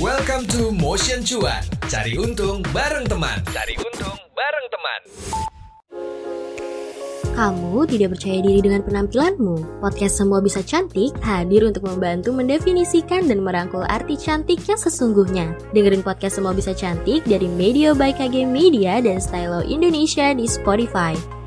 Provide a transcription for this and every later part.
Welcome to Motion Cuan. Cari untung bareng teman. Cari untung bareng teman. Kamu tidak percaya diri dengan penampilanmu? Podcast Semua Bisa Cantik hadir untuk membantu mendefinisikan dan merangkul arti cantik yang sesungguhnya. Dengerin podcast Semua Bisa Cantik dari Media by KG Media dan Stylo Indonesia di Spotify.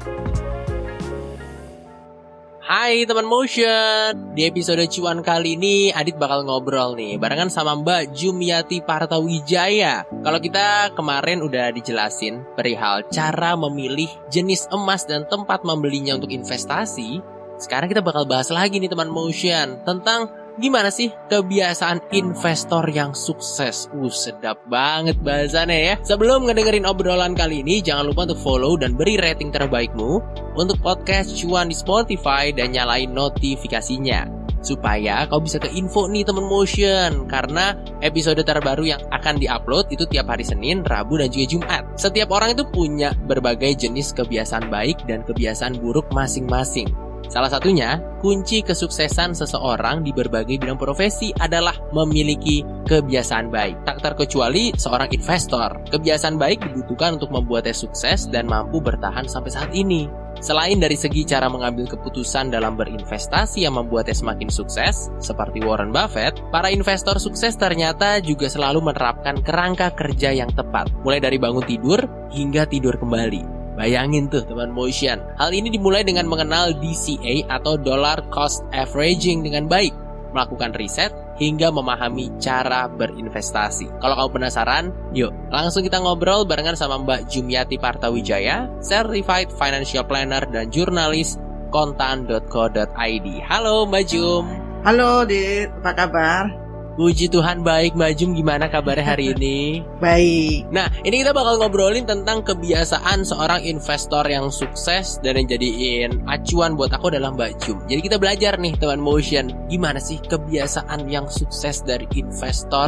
Hai teman motion. Di episode cuan kali ini Adit bakal ngobrol nih Barengan sama Mbak Jumiati Partawijaya. Kalau kita kemarin udah dijelasin Perihal cara memilih jenis emas dan tempat membelinya untuk investasi Sekarang kita bakal bahas lagi nih teman motion Tentang Gimana sih kebiasaan investor yang sukses? Uh, sedap banget bahasannya ya. Sebelum ngedengerin obrolan kali ini, jangan lupa untuk follow dan beri rating terbaikmu untuk podcast Cuan di Spotify dan nyalain notifikasinya. Supaya kau bisa ke info nih temen motion Karena episode terbaru yang akan diupload itu tiap hari Senin, Rabu, dan juga Jumat Setiap orang itu punya berbagai jenis kebiasaan baik dan kebiasaan buruk masing-masing Salah satunya, kunci kesuksesan seseorang di berbagai bidang profesi adalah memiliki kebiasaan baik. Tak terkecuali seorang investor. Kebiasaan baik dibutuhkan untuk membuatnya sukses dan mampu bertahan sampai saat ini. Selain dari segi cara mengambil keputusan dalam berinvestasi yang membuatnya semakin sukses, seperti Warren Buffett, para investor sukses ternyata juga selalu menerapkan kerangka kerja yang tepat, mulai dari bangun tidur hingga tidur kembali. Bayangin tuh teman motion. Hal ini dimulai dengan mengenal DCA atau Dollar Cost Averaging dengan baik, melakukan riset hingga memahami cara berinvestasi. Kalau kamu penasaran, yuk langsung kita ngobrol barengan sama Mbak Jumiati Partawijaya, Certified Financial Planner dan jurnalis kontan.co.id. Halo Mbak Jum. Halo Dit, apa kabar? Puji Tuhan baik Mbak Jum gimana kabarnya hari ini? Baik. Nah ini kita bakal ngobrolin tentang kebiasaan seorang investor yang sukses dan yang jadiin acuan buat aku adalah Mbak Jum. Jadi kita belajar nih teman motion gimana sih kebiasaan yang sukses dari investor?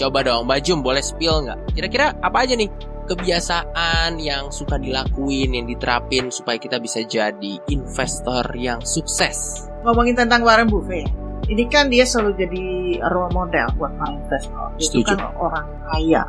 Coba dong Mbak Jum boleh spill nggak? Kira-kira apa aja nih kebiasaan yang suka dilakuin yang diterapin supaya kita bisa jadi investor yang sukses? Ngomongin tentang Warren Buffett ini kan dia selalu jadi role model buat para investor. Setuju. kan orang kaya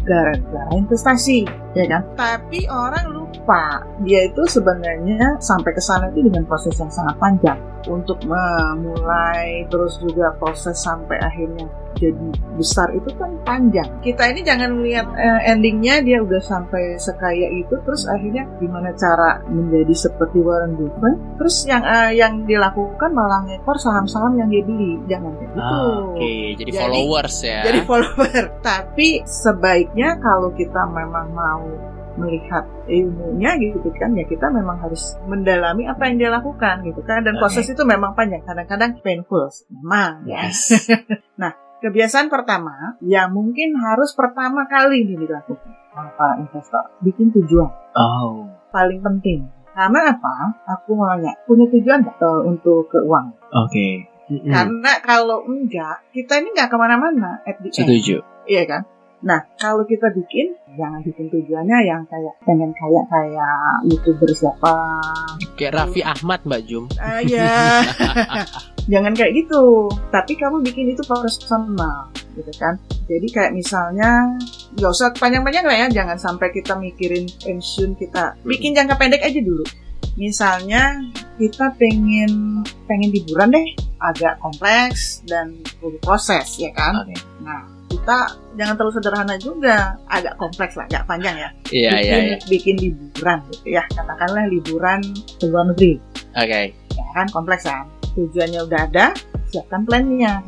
gara-gara investasi, ya kan? Tapi orang lupa dia itu sebenarnya sampai ke sana itu dengan proses yang sangat panjang untuk memulai terus juga proses sampai akhirnya jadi besar itu kan panjang. Kita ini jangan melihat eh, endingnya dia udah sampai sekaya itu, terus akhirnya gimana cara menjadi seperti Warren Buffett. Terus yang eh, yang dilakukan malah ngekor saham-saham yang dia beli, jangan kayak gitu. Ah, Oke, jadi, Jadi- followers ya. Jadi follower. Tapi sebaiknya kalau kita memang mau melihat ilmunya gitu kan ya kita memang harus mendalami apa yang dia lakukan gitu kan dan proses itu memang panjang kadang-kadang painful memang ya. yes. Kebiasaan pertama yang mungkin harus pertama kali ini dilakukan para investor, bikin tujuan. Oh. Paling penting. Karena apa? Aku mau nanya, punya tujuan nggak eh, untuk keuangan? Oke. Mm-mm. Karena kalau enggak, kita ini nggak ke mana-mana at the end. Setuju. Iya kan? Nah, kalau kita bikin, jangan bikin tujuannya yang kayak pengen kayak kayak youtuber siapa. Kayak Raffi Ahmad Mbak Jum. Ah, ya. jangan kayak gitu. Tapi kamu bikin itu personal, gitu kan? Jadi kayak misalnya, nggak usah panjang-panjang lah ya. Jangan sampai kita mikirin pensiun kita. Bikin jangka pendek aja dulu. Misalnya kita pengen pengen liburan deh, agak kompleks dan perlu proses, ya kan? Oke. Nah, kita jangan terlalu sederhana juga, agak kompleks lah, agak panjang ya. Iya, iya, bikin, iya. bikin liburan gitu ya, katakanlah liburan ke luar negeri, Oke. ya kan kompleks kan. Tujuannya udah ada, siapkan plannya.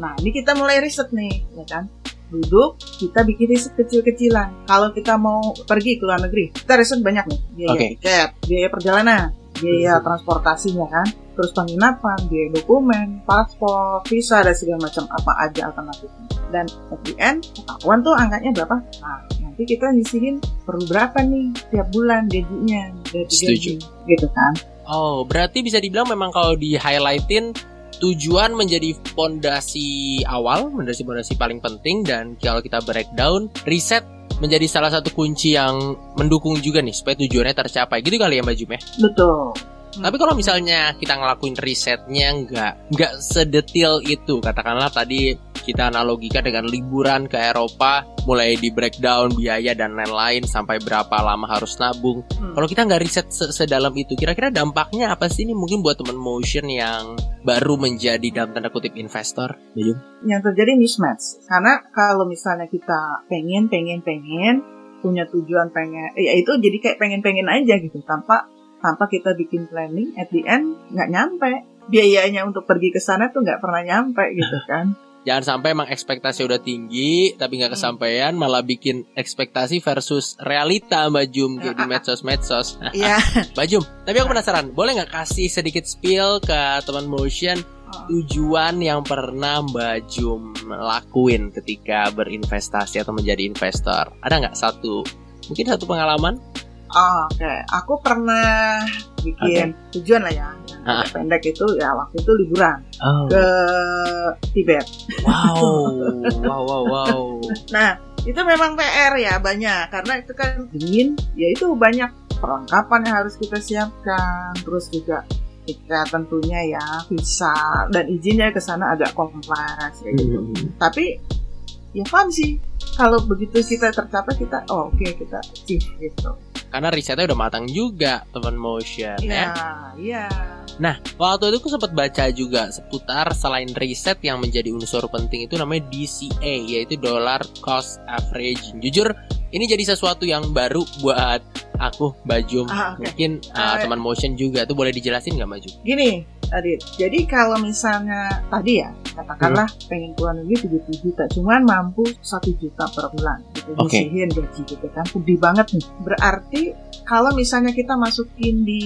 Nah, ini kita mulai riset nih, ya kan. Duduk, kita bikin riset kecil-kecilan. Kalau kita mau pergi ke luar negeri, kita riset banyak nih. Biaya Oke. tiket, biaya perjalanan, biaya transportasinya kan. Terus penginapan, biaya dokumen, paspor, visa, dan segala macam apa aja alternatifnya. Dan at the end, ketahuan tuh angkanya berapa. Nah, nanti kita nyisihin perlu berapa nih tiap bulan gajinya. Gaji, Setuju. Gitu kan. Oh, berarti bisa dibilang memang kalau di highlightin tujuan menjadi fondasi awal, menjadi fondasi paling penting dan kalau kita breakdown, riset menjadi salah satu kunci yang mendukung juga nih supaya tujuannya tercapai. Gitu kali ya Mbak Jum ya. Betul. Tapi kalau misalnya kita ngelakuin risetnya nggak nggak sedetil itu, katakanlah tadi kita analogikan dengan liburan ke Eropa, mulai di breakdown biaya dan lain-lain sampai berapa lama harus nabung. Hmm. Kalau kita nggak riset se- sedalam itu, kira-kira dampaknya apa sih ini mungkin buat teman motion yang baru menjadi dalam tanda kutip investor? Yang terjadi mismatch karena kalau misalnya kita pengen pengen pengen punya tujuan pengen ya itu jadi kayak pengen pengen aja gitu tanpa tanpa kita bikin planning at the end nggak nyampe biayanya untuk pergi ke sana tuh nggak pernah nyampe gitu kan Jangan sampai emang ekspektasi udah tinggi tapi nggak Hmm. kesampaian malah bikin ekspektasi versus realita Mbak Jum kayak di medsos-medsos. Iya Mbak Jum, tapi aku penasaran, boleh nggak kasih sedikit spill ke teman motion tujuan yang pernah Mbak Jum lakuin ketika berinvestasi atau menjadi investor? Ada nggak satu, mungkin satu pengalaman? Oh, oke aku pernah bikin tujuan lah ya yang Ah. agak pendek itu ya waktu itu liburan Oh, ke Tibet wow, wow, wow, wow. Nah, itu memang PR ya banyak karena itu kan dingin, ya itu banyak perlengkapan yang harus kita siapkan. Terus juga kita tentunya ya visa dan izinnya ke sana agak kompleks kayak gitu. Hmm. Tapi ya fun sih. Kalau begitu kita tercapai kita oh oke kita achieve gitu. Karena risetnya udah matang juga teman motion ya. Iya, iya. Nah, waktu itu aku sempat baca juga seputar selain riset yang menjadi unsur penting itu namanya DCA, yaitu Dollar Cost Averaging. Jujur, ini jadi sesuatu yang baru buat aku, Bajum. Ah, oke. Mungkin uh, teman motion juga tuh boleh dijelasin nggak, Bajum? Gini, Adit. Jadi kalau misalnya tadi ya, katakanlah pengen keluar negeri 7 juta, cuman mampu 1 juta per bulan gitu. Oke. Nyisihin gaji gitu kan. Sedih banget nih. Berarti kalau misalnya kita masukin di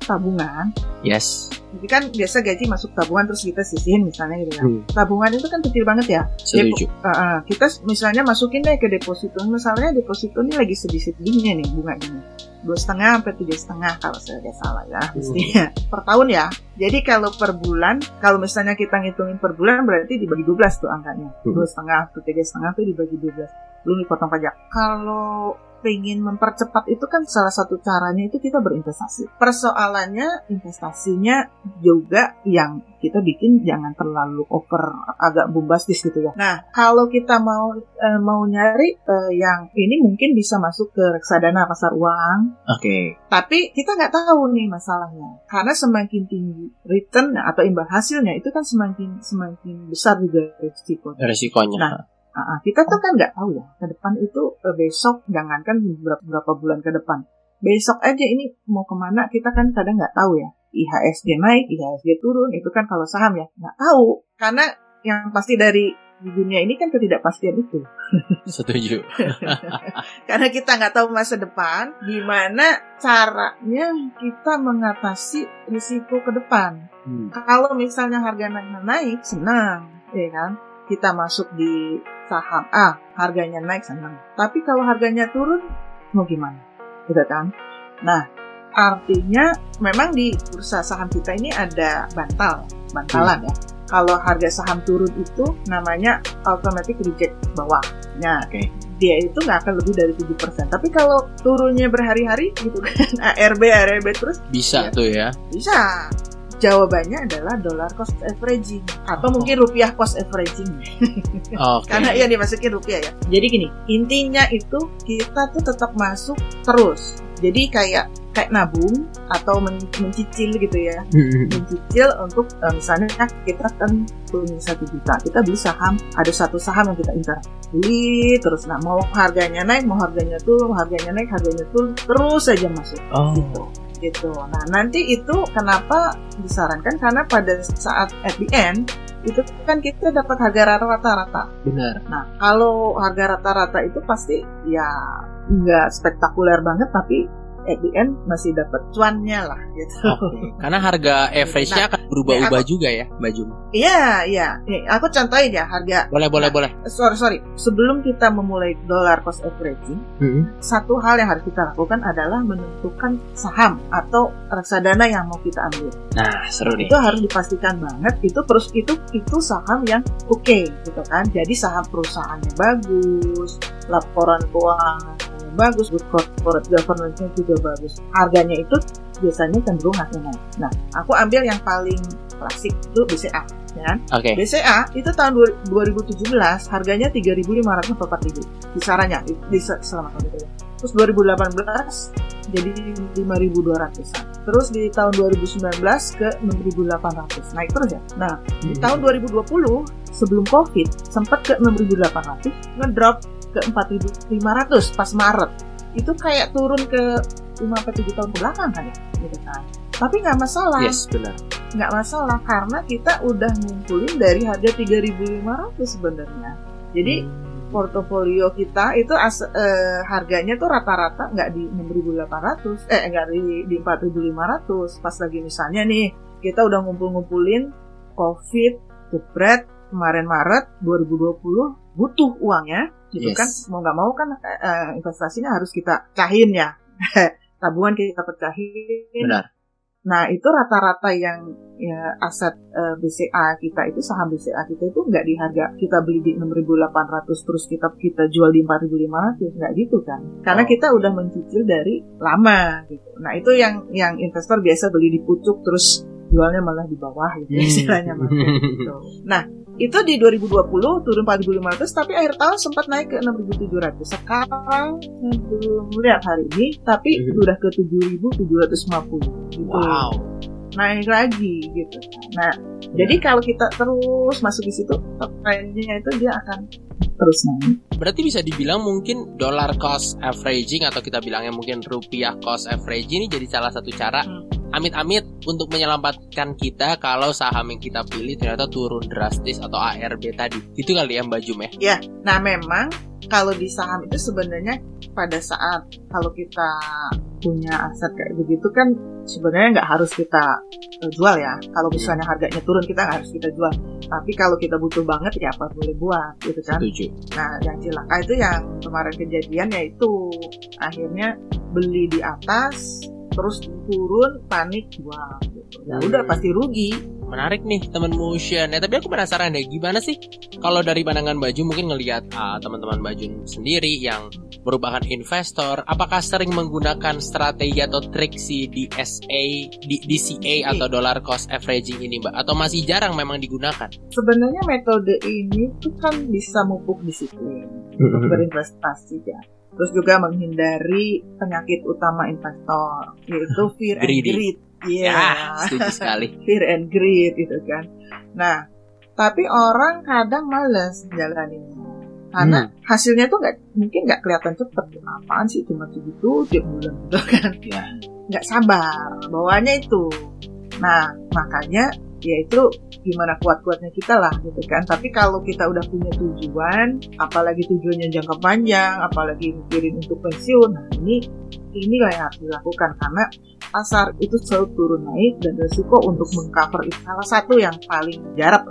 tabungan, Yes. jadi kan biasa gaji masuk tabungan terus kita sisihin misalnya gitu kan. Hmm. Tabungan itu kan kecil banget ya. Setuju. Uh, uh, kita misalnya masukin deh ke deposito. Misalnya deposito ini lagi sedih-sedihnya nih bunga ini. Dua setengah sampai tiga setengah kalau saya tidak salah ya mestinya per tahun ya. Jadi kalau per bulan, kalau misalnya kita ngitungin per bulan berarti dibagi 12 tuh angkanya. Hmm. Dua setengah atau tiga setengah tuh dibagi 12. Belum dipotong pajak. Kalau pengen mempercepat itu kan salah satu caranya itu kita berinvestasi. Persoalannya investasinya juga yang kita bikin jangan terlalu over agak bombastis gitu ya. Nah, kalau kita mau eh, mau nyari eh, yang ini mungkin bisa masuk ke reksadana pasar uang, Oke. tapi kita nggak tahu nih masalahnya. Karena semakin tinggi return atau imbal hasilnya itu kan semakin semakin besar juga risiko. Resikonya. Nah, Ah, kita tuh kan nggak tahu ya ke depan itu eh, besok jangankan beberapa, beberapa bulan ke depan. Besok aja ini mau ke mana kita kan kadang nggak tahu ya. IHSG naik IHSG turun itu kan kalau saham ya nggak tahu. Karena yang pasti dari di dunia ini kan ketidakpastian itu. Setuju. karena kita nggak tahu masa depan gimana caranya kita mengatasi risiko ke depan. Hmm. kalau misalnya harga naik naik senang ya kan kita masuk di saham A harganya naik senang tapi kalau harganya turun mau gimana gitu kan nah artinya memang di bursa saham kita ini ada bantal bantalan ya kalau harga saham turun itu namanya automatic reject bawah nah Oke. dia itu nggak akan lebih dari 7%. Tapi kalau turunnya berhari-hari gitu kan, ARB, ARB terus Bisa Iya. tuh ya. bisa. Jawabannya adalah dollar cost averaging atau Oh. mungkin rupiah cost averaging Oke. karena yang dimasukin rupiah ya. Jadi gini, intinya itu kita tuh tetap masuk terus. Jadi kayak kayak nabung atau men- mencicil gitu ya. Hmm. Mencicil untuk eh, misalnya kita kan punya satu juta, kita beli saham, ada satu saham yang kita incar beli terus nah mau harganya naik, mau harganya turun, harganya naik, harganya turun, terus saja masuk Oh. gitu gitu. Nah nanti itu kenapa disarankan karena pada saat at the end itu kan kita dapat harga rata-rata. Benar. Nah kalau harga rata-rata itu pasti ya nggak spektakuler banget tapi at the end masih dapat cuannya lah gitu. Oke. Karena harga average-nya akan berubah-ubah juga ya, Mbak Jum. Iya iya. Nih, aku contohin ya harga. Boleh, boleh, Nah. boleh. Sorry sorry. Sebelum kita memulai dollar cost averaging, Hmm. satu hal yang harus kita lakukan adalah menentukan saham atau reksadana yang mau kita ambil. Nah, seru nih. itu harus dipastikan banget itu terus itu itu saham yang oke gitu kan jadi saham perusahaannya bagus laporan keuangannya bagus good corporate governance-nya juga bagus harganya itu biasanya cenderung harga naik nah aku ambil yang paling klasik itu BCA ya. Oke. BCA itu tahun dua- 2017 harganya 3.500 atau 4.000 kisarannya di, di se- selama tahun itu. ya. Terus 2018 jadi 5.200 Terus di tahun 2019 ke 6.800 naik terus ya. Nah di tahun 2020 sebelum COVID sempat ke 6.800 ngedrop ke 4.500 pas Maret. Itu kayak turun ke 5 sampai 7 tahun ke belakang kan ya, gitu kan. Tapi nggak masalah Yes, benar. nggak masalah karena kita udah ngumpulin dari harga 3.500 sebenarnya. Jadi portofolio kita itu as, eh, harganya tuh rata-rata nggak di 6.800 eh nggak di, di 4.500 pas lagi misalnya nih kita udah ngumpul-ngumpulin covid jebret kemarin Maret 2020 butuh uangnya gitu Yes. kan mau nggak mau kan eh, investasinya harus kita cahin ya tabungan kita pecahin Benar. Nah, itu rata-rata yang ya, aset eh, BCA kita itu saham BCA kita itu nggak di harga kita beli di 6.800 terus kita kita jual di 4.500 nggak gitu kan? Karena Oh. kita udah mencicil dari lama gitu. Nah, itu yang yang investor biasa beli di pucuk terus jualnya malah di bawah gitu Hmm. istilahnya gitu. Nah, itu di 2020 turun 4.500 tapi akhir tahun sempat naik ke 6.700. Sekarang belum lihat hari ini tapi Mhm. udah ke 7.750 gitu Wow. naik lagi gitu. Nah, jadi kalau kita terus masuk di situ, trennya itu dia akan terus naik. Berarti bisa dibilang mungkin dollar cost averaging atau kita bilangnya mungkin rupiah cost averaging ini jadi salah satu cara Hmm. Amit-amit untuk menyelamatkan kita kalau saham yang kita pilih ternyata turun drastis atau ARB tadi. Itu kali ya Mbak Jum ya. Nah, memang kalau di saham itu sebenarnya pada saat kalau kita punya aset kayak begitu kan sebenarnya nggak harus kita eh, jual ya. Kalau misalnya harganya turun kita nggak harus kita jual. Tapi kalau kita butuh banget ya apa boleh buat gitu kan. Setuju. Nah, yang cilaka itu yang kemarin kejadian yaitu akhirnya beli di atas terus turun panik jual gitu. Ya Hmm. udah pasti rugi. Menarik nih teman motion. Ya tapi aku penasaran deh gimana sih kalau dari pandangan Baju mungkin ngelihat ah, teman-teman Baju sendiri yang merupakan investor, apakah sering menggunakan strategi atau trik si DSA, di DCA atau dollar cost averaging ini, Mbak? Atau masih jarang memang digunakan? Sebenarnya metode ini tuh kan bisa mupuk disiplin untuk berinvestasi ya. Terus juga menghindari penyakit utama investor yaitu fear and greed. Iya. Ya, setuju sekali. fear and greed gitu kan. Nah, tapi orang kadang males jalaninnya karena hasilnya tuh nggak mungkin nggak kelihatan cepet. Apaan sih cuma segitu tiap bulan gitu kan? Ya. Nggak sabar, bawanya itu. Nah, makanya ya itu gimana kuat-kuatnya kita lah gitu kan. Tapi kalau kita udah punya tujuan, apalagi tujuannya jangka panjang, apalagi mikirin untuk pensiun, nah ini inilah yang harus dilakukan karena pasar itu selalu turun naik dan resiko untuk mengcover itu salah satu yang paling jarap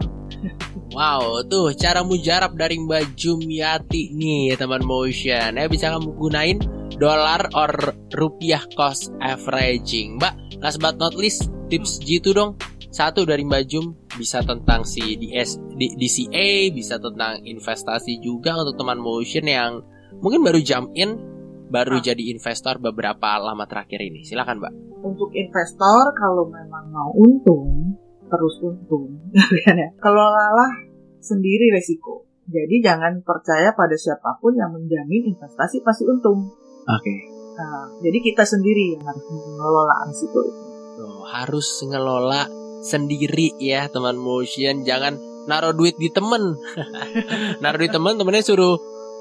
Wow, tuh cara mujarab dari Mbak Jumiati nih teman motion. Ya bisa kamu gunain dolar or rupiah cost averaging. Mbak, last but not least, tips G2 dong. Satu dari Mbak Jum bisa tentang si DS, D- DCA, bisa tentang investasi juga untuk teman motion yang mungkin baru jump in, baru Ah. jadi investor beberapa lama terakhir ini. Silakan, Mbak. untuk investor kalau memang mau untung terus untung kan ya kelolalah sendiri resiko jadi jangan percaya pada siapa pun yang menjamin investasi pasti untung Oke. nah, jadi kita sendiri yang harus mengelola risiko itu Tuh, harus ngelola sendiri ya teman motion. Jangan naruh duit di temen. Naruh di temen temennya suruh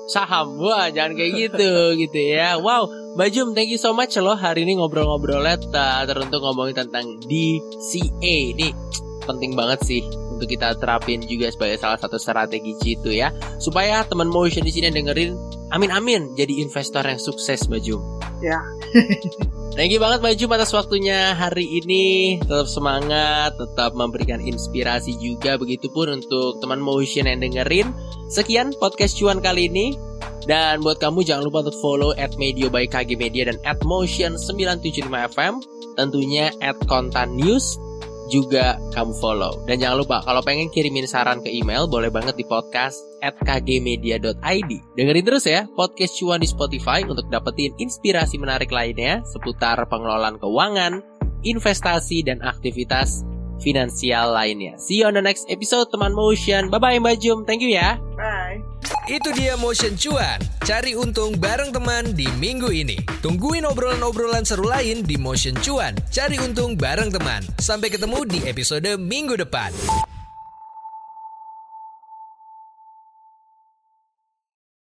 saham. Wah jangan kayak gitu gitu ya. Wow Mbak Jum thank you so much loh hari ini ngobrol-ngobrolnya. Teruntuk ngomongin tentang DCA ini penting banget sih untuk kita terapin juga sebagai salah satu strategi G2 ya. Supaya teman motion di sini dengerin amin amin jadi investor yang sukses Mbak Jum. Ya. Thank you banget Mbak Jum atas waktunya hari ini. Tetap semangat, tetap memberikan inspirasi juga Begitupun untuk teman motion yang dengerin. Sekian podcast cuan kali ini. Dan buat kamu jangan lupa untuk follow at Medio by KG Media dan at Motion 975 FM Tentunya at Kontan News juga kamu follow Dan jangan lupa kalau pengen kirimin saran ke email Boleh banget di podcast at kgmedia.id Dengerin terus ya podcast cuan di Spotify Untuk dapetin inspirasi menarik lainnya Seputar pengelolaan keuangan Investasi dan aktivitas finansial lainnya. See you on the next episode teman Motion. Bye bye Mbak Jum. Thank you ya. Bye. Itu dia Motion Cuan. Cari untung bareng teman di minggu ini. Tungguin obrolan-obrolan seru lain di Motion Cuan. Cari untung bareng teman. Sampai ketemu di episode minggu depan.